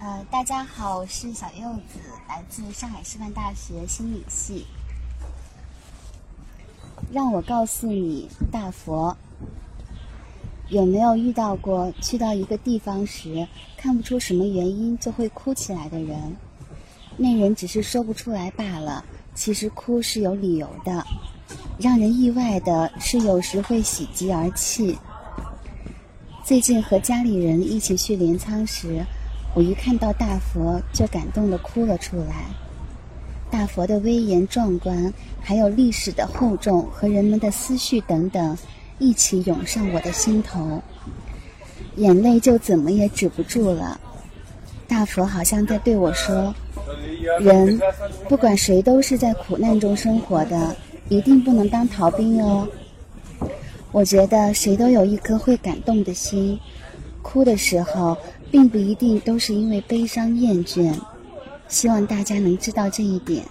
呃，大家好，我是小柚子，来自上海师范大学心理系。让我告诉你，大佛，有没有遇到过去到一个地方时看不出什么原因就会哭起来的人？那人只是说不出来罢了，其实哭是有理由的。让人意外的是，有时会喜极而泣。最近和家里人一起去镰仓时。我一看到大佛，就感动的哭了出来。大佛的威严壮观，还有历史的厚重和人们的思绪等等，一起涌上我的心头，眼泪就怎么也止不住了。大佛好像在对我说：“人，不管谁都是在苦难中生活的，一定不能当逃兵哦。”我觉得谁都有一颗会感动的心，哭的时候。并不一定都是因为悲伤厌倦，希望大家能知道这一点。